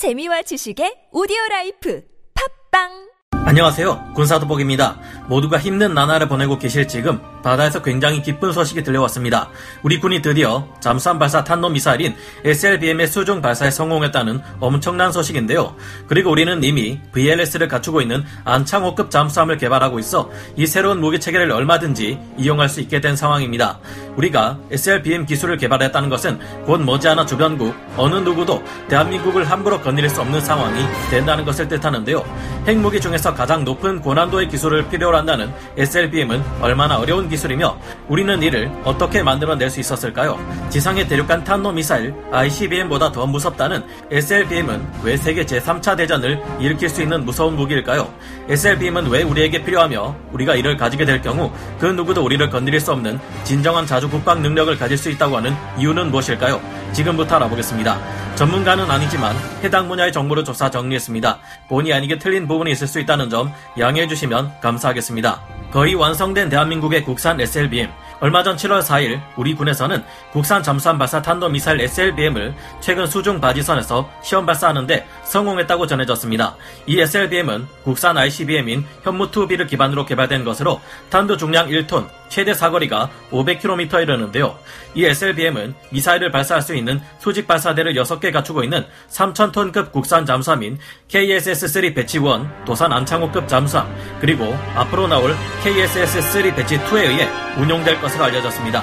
재미와 지식의 오디오 라이프 팝빵 안녕하세요. 군사도복입니다. 모두가 힘든 나날을 보내고 계실 지금 바다에서 굉장히 기쁜 소식이 들려왔습니다. 우리 군이 드디어 잠수함 발사 탄도 미사일인 SLBM의 수중 발사에 성공했다는 엄청난 소식인데요. 그리고 우리는 이미 VLS를 갖추고 있는 안창호급 잠수함을 개발하고 있어 이 새로운 무기 체계를 얼마든지 이용할 수 있게 된 상황입니다. 우리가 SLBM 기술을 개발했다는 것은 곧 머지않아 주변국 어느 누구도 대한민국을 함부로 건드릴 수 없는 상황이 된다는 것을 뜻하는데요. 핵무기 중에서 가장 높은 고난도의 기술을 필요로 한다는 SLBM은 얼마나 어려운 기술이며 우리는 이를 어떻게 만들어낼 수 있었을까요? 지상에 대륙간 탄도미사일 ICBM보다 더 무섭다는 SLBM은 왜 세계 제3차 대전을 일으킬 수 있는 무서운 무기일까요? SLBM은 왜 우리에게 필요하며 우리가 이를 가지게 될 경우 그 누구도 우리를 건드릴 수 없는 진정한 자주 국방 능력을 가질 수 있다고 하는 이유는 무엇일까요? 지금부터 알아보겠습니다. 전문가는 아니지만 해당 분야의 정보를 조사 정리했습니다. 본의 아니게 틀린 부분이 있을 수 있다는 점 양해해 주시면 감사하겠습니다. 거의 완성된 대한민국의 국산 SLBM. 얼마 전 7월 4일 우리 군에서는 국산 잠수함 발사 탄도 미사일 SLBM을 최근 수중 바지선에서 시험 발사하는데 성공했다고 전해졌습니다. 이 SLBM은 국산 ICBM인 현무2B를 기반으로 개발된 것으로 탄도 중량 1톤, 최대 사거리가 500km에 이르는데요. 이 SLBM은 미사일을 발사할 수 있는 수직 발사대를 6개 갖추고 있는 3,000톤급 국산 잠수함인 KSS-3 배치 1, 도산 안창호급 잠수함, 그리고 앞으로 나올 KSS-3 배치 2에 의해 운용될 것으로 알려졌습니다.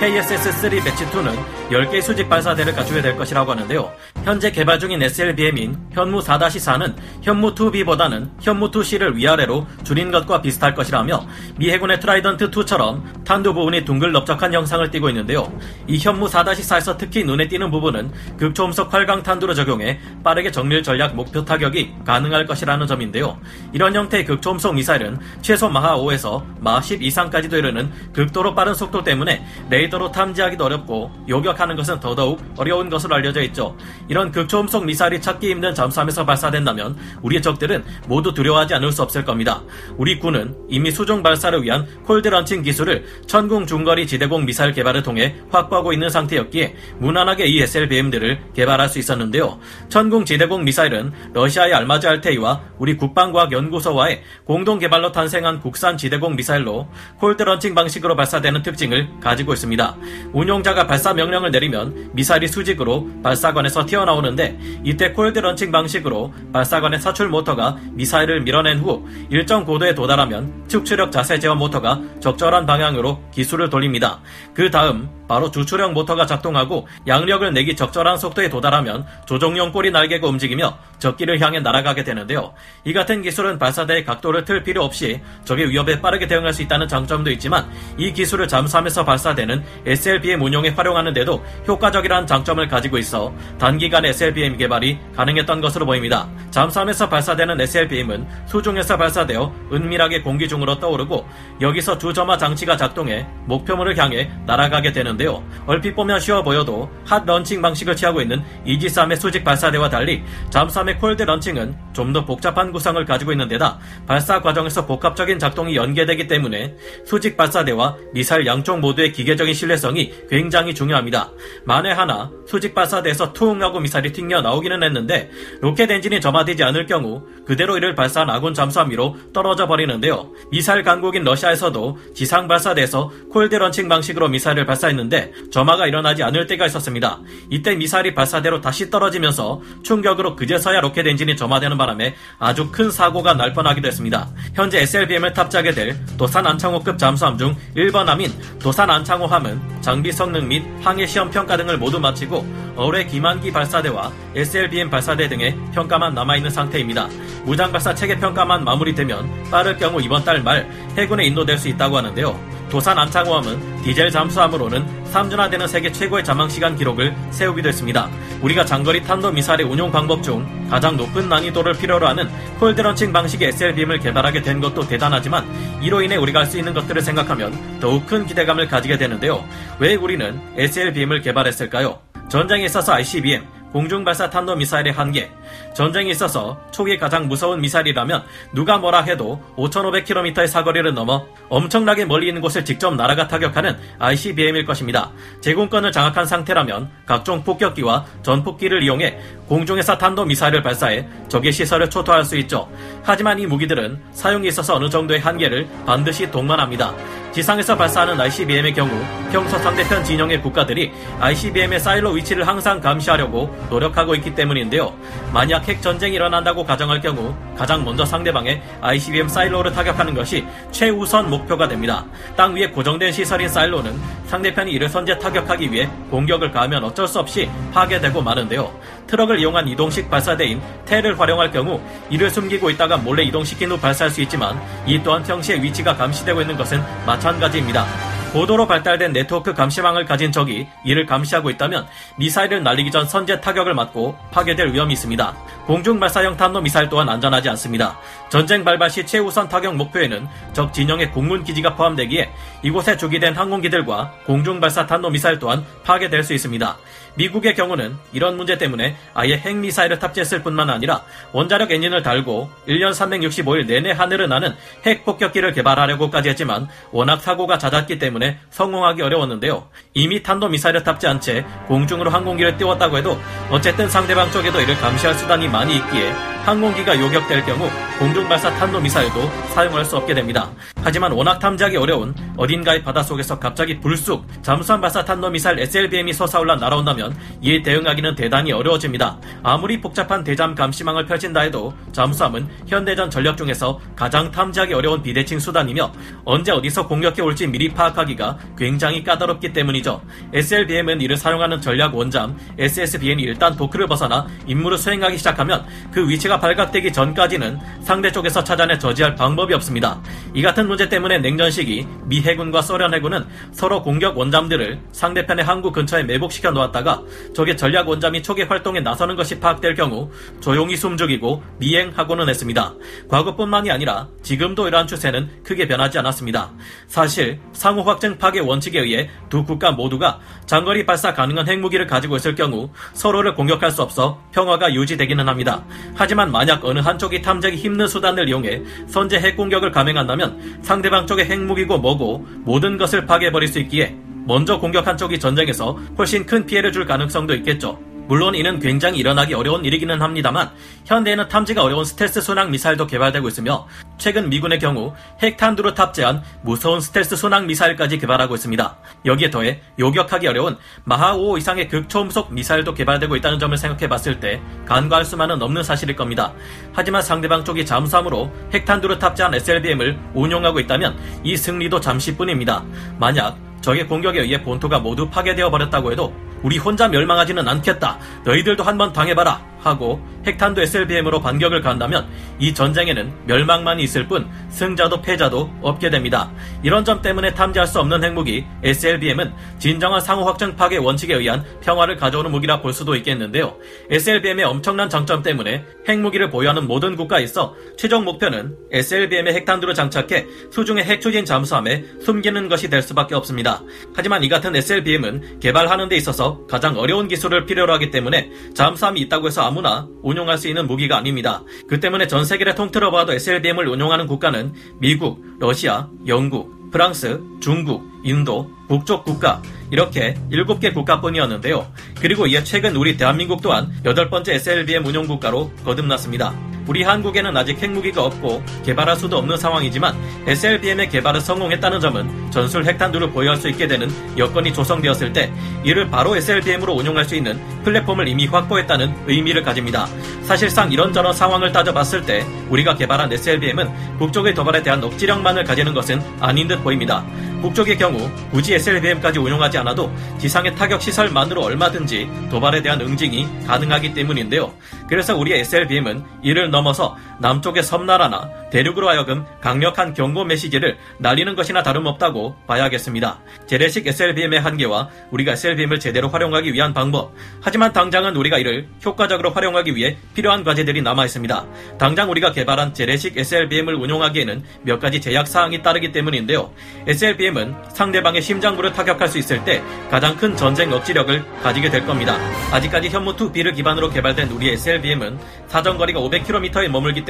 KSS-3 배치2는 10개 수직 발사대를 갖추게 될 것이라고 하는데요. 현재 개발 중인 SLBM인 현무 4-4는 현무 2B보다는 현무 2C를 위아래로 줄인 것과 비슷할 것이라며 미 해군의 트라이던트 2처럼 탄도 부분이 둥글 넓적한 형상을 띠고 있는데요. 이 현무 4-4에서 특히 눈에 띄는 부분은 극초음속 활강 탄두를 적용해 빠르게 정밀 전략 목표 타격이 가능할 것이라는 점인데요. 이런 형태의 극초음속 미사일은 최소 마하 5에서 마하 10 이상까지도 이르는 극도로 빠른 속도 때문에 레이더로 탐지하기도 어렵고 요격하는 것은 더더욱 어려운 것으로 알려져 있죠. 이런 극초음속 미사일이 찾기 힘든 잠수함에서 발사된다면 우리의 적들은 모두 두려워하지 않을 수 없을 겁니다. 우리 군은 이미 수중 발사를 위한 cold launching 기술을 천궁 중거리 지대공 미사일 개발을 통해 확보하고 있는 상태였기에 무난하게 이 SLBM들을 개발할 수 있었는데요. 천궁 지대공 미사일은 러시아의 알마즈 안테이와 우리 국방과학연구소와의 공동 개발로 탄생한 국산 지대공 미사일로 cold launching 방식으로 발사되는 특징을 가지고 있습니다. 운용자가 발사 명령을 내리면 미사일이 수직으로 발사관에서 튀어 나오는데 이때 cold launching 방식으로 발사관의 사출 모터가 미사일을 밀어낸 후 일정 고도에 도달하면 측추력 자세 제어 모터가 적절한 방향으로 기수를 돌립니다. 그 다음 바로 주추력 모터가 작동하고 양력을 내기 적절한 속도에 도달하면 조종용 꼬리 날개가 움직이며 적기를 향해 날아가게 되는데요. 이 같은 기술은 발사대의 각도를 틀 필요 없이 적의 위협에 빠르게 대응할 수 있다는 장점도 있지만 이 기술을 잠수함에서 발사되는 SLBM 운용에 활용하는 데도 효과적이라는 장점을 가지고 있어 단기 간에 SLBM 개발이 가능했던 것으로 보입니다. 잠수함에서 발사되는 SLBM은 수중에서 발사되어 은밀하게 공기 중으로 떠오르고 여기서 주점화 장치가 작동해 목표물을 향해 날아가게 되는데요. 얼핏 보면 쉬워 보여도 핫 런칭 방식을 취하고 있는 이지스함의 수직 발사대와 달리 잠수함의 cold launching은 좀 더 복잡한 구성을 가지고 있는 데다 발사 과정에서 복합적인 작동이 연계되기 때문에 수직 발사대와 미사일 양쪽 모두의 기계적인 신뢰성이 굉장히 중요합니다. 만에 하나 수직 발사대에서 퉁 하고 미사일이 튕겨 나오기는 했는데 로켓 엔진이 점화되지 않을 경우 그대로 이를 발사한 아군 잠수함 위로 떨어져 버리는데요. 미사일 강국인 러시아에서도 지상 발사대에서 cold launching 방식으로 미사일을 발사했는데 점화가 일어나지 않을 때가 있었습니다. 이때 미사일이 발사대로 다시 떨어지면서 충격으로 그제서야 로켓 엔진이 점화되는 바람에 아주 큰 사고가 날 뻔하기도 했습니다. 현재 SLBM을 탑재하게 될 도산 안창호급 잠수함 중 1번함인 도산 안창호함은 장비 성능 및 항해 시험 평가 등을 모두 마치고 올해 기만기 발사 대와 SLBM 발사대 등의 평가만 남아있는 상태입니다. 무장 발사 체계 평가만 마무리되면 빠를 경우 이번 달 말 해군에 인도될 수 있다고 하는데요. 도산 안창호함은 디젤 잠수함으로는 3주나 되는 세계 최고의 잠항 시간 기록을 세우기도 했습니다. 우리가 장거리 탄도 미사일의 운용 방법 중 가장 높은 난이도를 필요로 하는 cold launching 방식의 SLBM을 개발하게 된 것도 대단하지만 이로 인해 우리가 할 수 있는 것들을 생각하면 더욱 큰 기대감을 가지게 되는데요. 왜 우리는 SLBM을 개발했을까요? 전장에 있어서 ICBM, 공중 발사 탄도 미사일의 한계. 전쟁에 있어서 초기 가장 무서운 미사일이라면 누가 뭐라 해도 5,500km의 사거리를 넘어 엄청나게 멀리 있는 곳을 직접 날아가 타격하는 ICBM일 것입니다. 제공권을 장악한 상태라면 각종 폭격기와 전폭기를 이용해 공중에서 탄도 미사일을 발사해 적의 시설을 초토할 수 있죠. 하지만 이 무기들은 사용에 있어서 어느 정도의 한계를 반드시 동반합니다. 지상에서 발사하는 ICBM의 경우 평소 상대편 진영의 국가들이 ICBM의 사일로 위치를 항상 감시하려고 노력하고 있기 때문인데요. 만약 핵 전쟁이 일어난다고 가정할 경우 가장 먼저 상대방의 ICBM 사일로를 타격하는 것이 최우선 목표가 됩니다. 땅 위에 고정된 시설인 사일로는 상대편이 이를 선제 타격하기 위해 공격을 가하면 어쩔 수 없이 파괴되고 마는데요. 트럭을 이용한 이동식 발사대인 텔을 활용할 경우 이를 숨기고 있다가 몰래 이동시킨 후 발사할 수 있지만 이 또한 평시에 위치가 감시되고 있는 것은 마찬가지입니다. 고도로 발달된 네트워크 감시망을 가진 적이 이를 감시하고 있다면 미사일을 날리기 전 선제 타격을 맞고 파괴될 위험이 있습니다. 공중 발사형 탄도 미사일 또한 안전하지 않습니다. 전쟁 발발 시 최우선 타격 목표에는 적 진영의 공군 기지가 포함되기에 이곳에 조기된 항공기들과 공중 발사 탄도 미사일 또한 파괴될 수 있습니다. 미국의 경우는 이런 문제 때문에 아예 핵미사일을 탑재했을 뿐만 아니라 원자력 엔진을 달고 1년 365일 내내 하늘을 나는 핵폭격기를 개발하려고까지 했지만 워낙 사고가 잦았기 때문에 성공하기 어려웠는데요. 이미 탄도미사일을 탑재한 채 공중으로 항공기를 띄웠다고 해도 어쨌든 상대방 쪽에도 이를 감시할 수단이 많이 있기에 항공기가 요격될 경우 공중발사 탄도미사일도 사용할 수 없게 됩니다. 하지만 워낙 탐지하기 어려운 어딘가의 바닷속에서 갑자기 불쑥 잠수함 발사 탄도미사일 SLBM이 솟아올라 날아온다면 이에 대응하기는 대단히 어려워집니다. 아무리 복잡한 대잠 감시망을 펼친다 해도 잠수함은 현대전 전력 중에서 가장 탐지하기 어려운 비대칭 수단이며 언제 어디서 공격해 올지 미리 파악하기 가 굉장히 까다롭기 때문이죠. SLBM은 이를 사용하는 전략 원잠 SSBN이 일단 도크를 벗어나 임무를 수행하기 시작하면 그 위치가 발각되기 전까지는 상대 쪽에서 찾아내 저지할 방법이 없습니다. 이 같은 문제 때문에 냉전 시기 미 해군과 소련 해군은 서로 공격 원잠들을 상대편의 항구 근처에 매복시켜 놓았다가 적의 전략 원잠이 초기 활동에 나서는 것이 파악될 경우 조용히 숨죽이고 미행하고는 했습니다. 과거뿐만이 아니라 지금도 이러한 추세는 크게 변하지 않았습니다. 사실 상호 확증 파괴 원칙에 의해 두 국가 모두가 장거리 발사 가능한 핵무기를 가지고 있을 경우 서로를 공격할 수 없어 평화가 유지되기는 합니다. 하지만 만약 어느 한쪽이 탐지하기 힘든 수단을 이용해 선제 핵공격을 감행한다면 상대방 쪽의 핵무기고 뭐고 모든 것을 파괴해버릴 수 있기에 먼저 공격한 쪽이 전쟁에서 훨씬 큰 피해를 줄 가능성도 있겠죠. 물론 이는 굉장히 일어나기 어려운 일이기는 합니다만 현대에는 탐지가 어려운 스텔스 순항 미사일도 개발되고 있으며 최근 미군의 경우 핵탄두로 탑재한 무서운 스텔스 순항 미사일까지 개발하고 있습니다. 여기에 더해 요격하기 어려운 마하 5 이상의 극초음속 미사일도 개발되고 있다는 점을 생각해 봤을 때 간과할 수만은 없는 사실일 겁니다. 하지만 상대방 쪽이 잠수함으로 핵탄두로 탑재한 SLBM을 운용하고 있다면 이 승리도 잠시뿐입니다. 만약 적의 공격에 의해 본토가 모두 파괴되어 버렸다고 해도 우리 혼자 멸망하지는 않겠다. 너희들도 한번 당해봐라. 하고 핵탄두 SLBM으로 반격을 가한다면 이 전쟁에는 멸망만 있을 뿐 승자도 패자도 없게 됩니다. 이런 점 때문에 탐지할 수 없는 핵무기 SLBM은 진정한 상호 확정 파괴 원칙에 의한 평화를 가져오는 무기라 볼 수도 있겠는데요. SLBM의 엄청난 장점 때문에 핵무기를 보유하는 모든 국가에 있어 최종 목표는 SLBM의 핵탄두를 장착해 수중의 핵추진 잠수함에 숨기는 것이 될 수밖에 없습니다. 하지만 이 같은 SLBM은 개발하는 데 있어서 가장 어려운 기술을 필요로 하기 때문에 잠수함이 있다고 해서 아무나 운용할 수 있는 무기가 아닙니다. 그 때문에 전 세계를 통틀어 봐도 SLBM을 운용하는 국가는 미국, 러시아, 영국, 프랑스, 중국, 인도, 북쪽 국가 이렇게 7개 국가뿐이었는데요. 그리고 이에 최근 우리 대한민국 또한 8번째 SLBM 운용 국가로 거듭났습니다. 우리 한국에는 아직 핵무기가 없고 개발할 수도 없는 상황이지만 SLBM의 개발을 성공했다는 점은 전술 핵탄두를 보유할 수 있게 되는 여건이 조성되었을 때 이를 바로 SLBM으로 운용할 수 있는 플랫폼을 이미 확보했다는 의미를 가집니다. 사실상 이런저런 상황을 따져봤을 때 우리가 개발한 SLBM은 북쪽의 도발에 대한 억지력만을 가지는 것은 아닌 듯 보입니다. 북쪽의 경우 굳이 SLBM까지 운용하지 않아도 지상의 타격 시설만으로 얼마든지 도발에 대한 응징이 가능하기 때문인데요. 그래서 우리의 SLBM은 이를 넘어서 남쪽의 섬나라나 대륙으로 하여금 강력한 경고 메시지를 날리는 것이나 다름없다고 봐야겠습니다. 재래식 SLBM의 한계와 우리가 SLBM을 제대로 활용하기 위한 방법. 하지만 당장은 우리가 이를 효과적으로 활용하기 위해 필요한 과제들이 남아 있습니다. 당장 우리가 개발한 재래식 SLBM을 운용하기에는 몇 가지 제약 사항이 따르기 때문인데요. SLBM은 상대방의 심장부를 타격할 수 있을 때 가장 큰 전쟁 억지력을 가지게 될 겁니다. 아직까지 현무2B를 기반으로 개발된 우리 SLBM은 사정거리가 500km에 머물기 때문에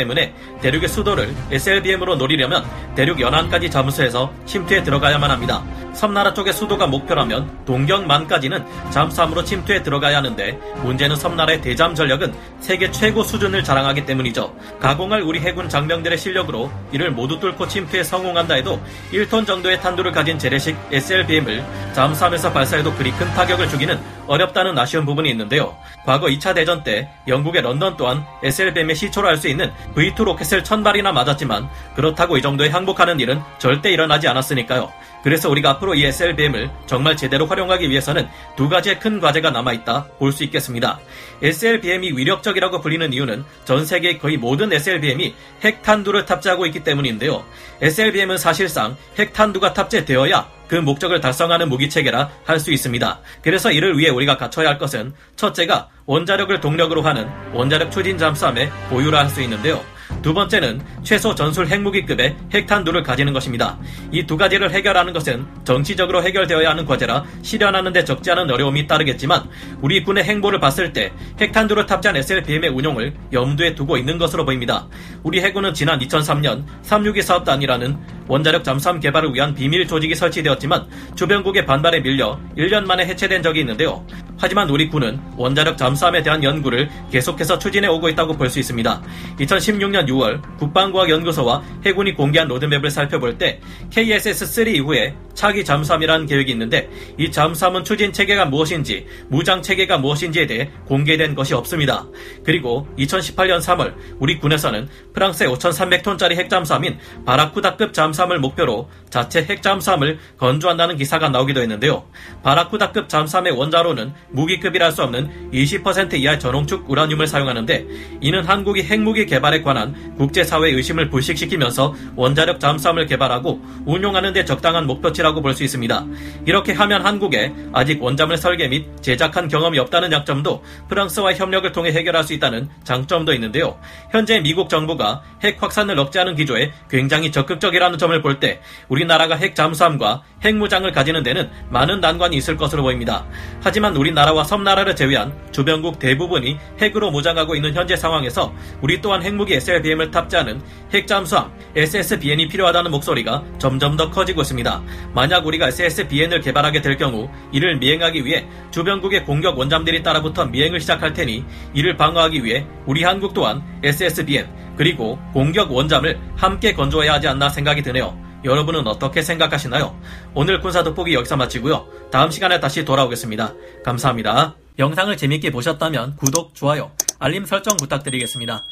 대륙의 수도를 SLBM으로 노리려면 대륙 연안까지 잠수해서 침투에 들어가야만 합니다. 섬나라 쪽의 수도가 목표라면 동경만까지는 잠수함으로 침투에 들어가야 하는데 문제는 섬나라의 대잠 전력은 세계 최고 수준을 자랑하기 때문이죠. 가공할 우리 해군 장병들의 실력으로 이를 모두 뚫고 침투에 성공한다 해도 1톤 정도의 탄두를 가진 재래식 SLBM을 잠수함에서 발사해도 그리 큰 타격을 주기는 어렵다는 아쉬운 부분이 있는데요. 과거 2차 대전 때 영국의 런던 또한 SLBM의 시초를 할수 있는 V2 로켓을 천 발이나 맞았지만 그렇다고 이 정도에 항복하는 일은 절대 일어나지 않았으니까요. 그래서 우리가 앞으로 이 SLBM을 정말 제대로 활용하기 위해서는 두 가지의 큰 과제가 남아있다 볼 수 있겠습니다. SLBM이 위력적이라고 불리는 이유는 전 세계의 거의 모든 SLBM이 핵탄두를 탑재하고 있기 때문인데요. SLBM은 사실상 핵탄두가 탑재되어야 그 목적을 달성하는 무기 체계라 할 수 있습니다. 그래서 이를 위해 우리가 갖춰야 할 것은 첫째가 원자력을 동력으로 하는 원자력 추진 잠수함의 보유라 할 수 있는데요. 두 번째는 최소 전술 핵무기급의 핵탄두를 가지는 것입니다. 이 두 가지를 해결하는 것은 정치적으로 해결되어야 하는 과제라 실현하는 데 적지 않은 어려움이 따르겠지만 우리 군의 행보를 봤을 때 핵탄두를 탑재한 SLBM의 운용을 염두에 두고 있는 것으로 보입니다. 우리 해군은 지난 2003년 362 사업단이라는 원자력 잠수함 개발을 위한 비밀 조직이 설치되었지만 주변국의 반발에 밀려 1년 만에 해체된 적이 있는데요. 하지만 우리 군은 원자력 잠수함에 대한 연구를 계속해서 추진해 오고 있다고 볼 수 있습니다. 2016년 6월 국방과학연구소와 해군이 공개한 로드맵을 살펴볼 때 KSS-3 이후에 차기 잠수함이라는 계획이 있는데 이 잠수함은 추진 체계가 무엇인지 무장 체계가 무엇인지에 대해 공개된 것이 없습니다. 그리고 2018년 3월 우리 군에서는 프랑스의 5,300톤짜리 핵잠수함인 바라쿠다급 잠수함을 목표로 자체 핵잠수함을 건조한다는 기사가 나오기도 했는데요. 바라쿠다급 잠수함의 원자로는 무기급이라 할 수 없는 20% 이하의 전홍축 우라늄을 사용하는데 이는 한국이 핵무기 개발에 관한 국제사회의 의심을 불식시키면서 원자력 잠수함을 개발하고 운용하는 데 적당한 목표치라고 볼 수 있습니다. 이렇게 하면 한국에 아직 원잠을 설계 및 제작한 경험이 없다는 약점도 프랑스와 협력을 통해 해결할 수 있다는 장점도 있는데요. 현재 미국 정부가 핵 확산을 억제하는 기조에 굉장히 적극적이라는 점을 볼 때 우리나라가 핵 잠수함과 핵무장을 가지는 데는 많은 난관이 있을 것으로 보입니다. 하지만 우리나라와 섬나라를 제외한 주변국 대부분이 핵으로 무장하고 있는 현재 상황에서 우리 또한 핵무기 SLBM을 탑재하는 핵잠수함 SSBN이 필요하다는 목소리가 점점 더 커지고 있습니다. 만약 우리가 SSBN을 개발하게 될 경우 이를 미행하기 위해 주변국의 공격 원잠들이 따라붙어 미행을 시작할 테니 이를 방어하기 위해 우리 한국 또한 SSBN 그리고 공격 원잠을 함께 건조해야 하지 않나 생각이 드네요. 여러분은 어떻게 생각하시나요? 오늘 군사 돋보기 여기서 마치고요. 다음 시간에 다시 돌아오겠습니다. 감사합니다. 영상을 재밌게 보셨다면 구독, 좋아요, 알림 설정 부탁드리겠습니다.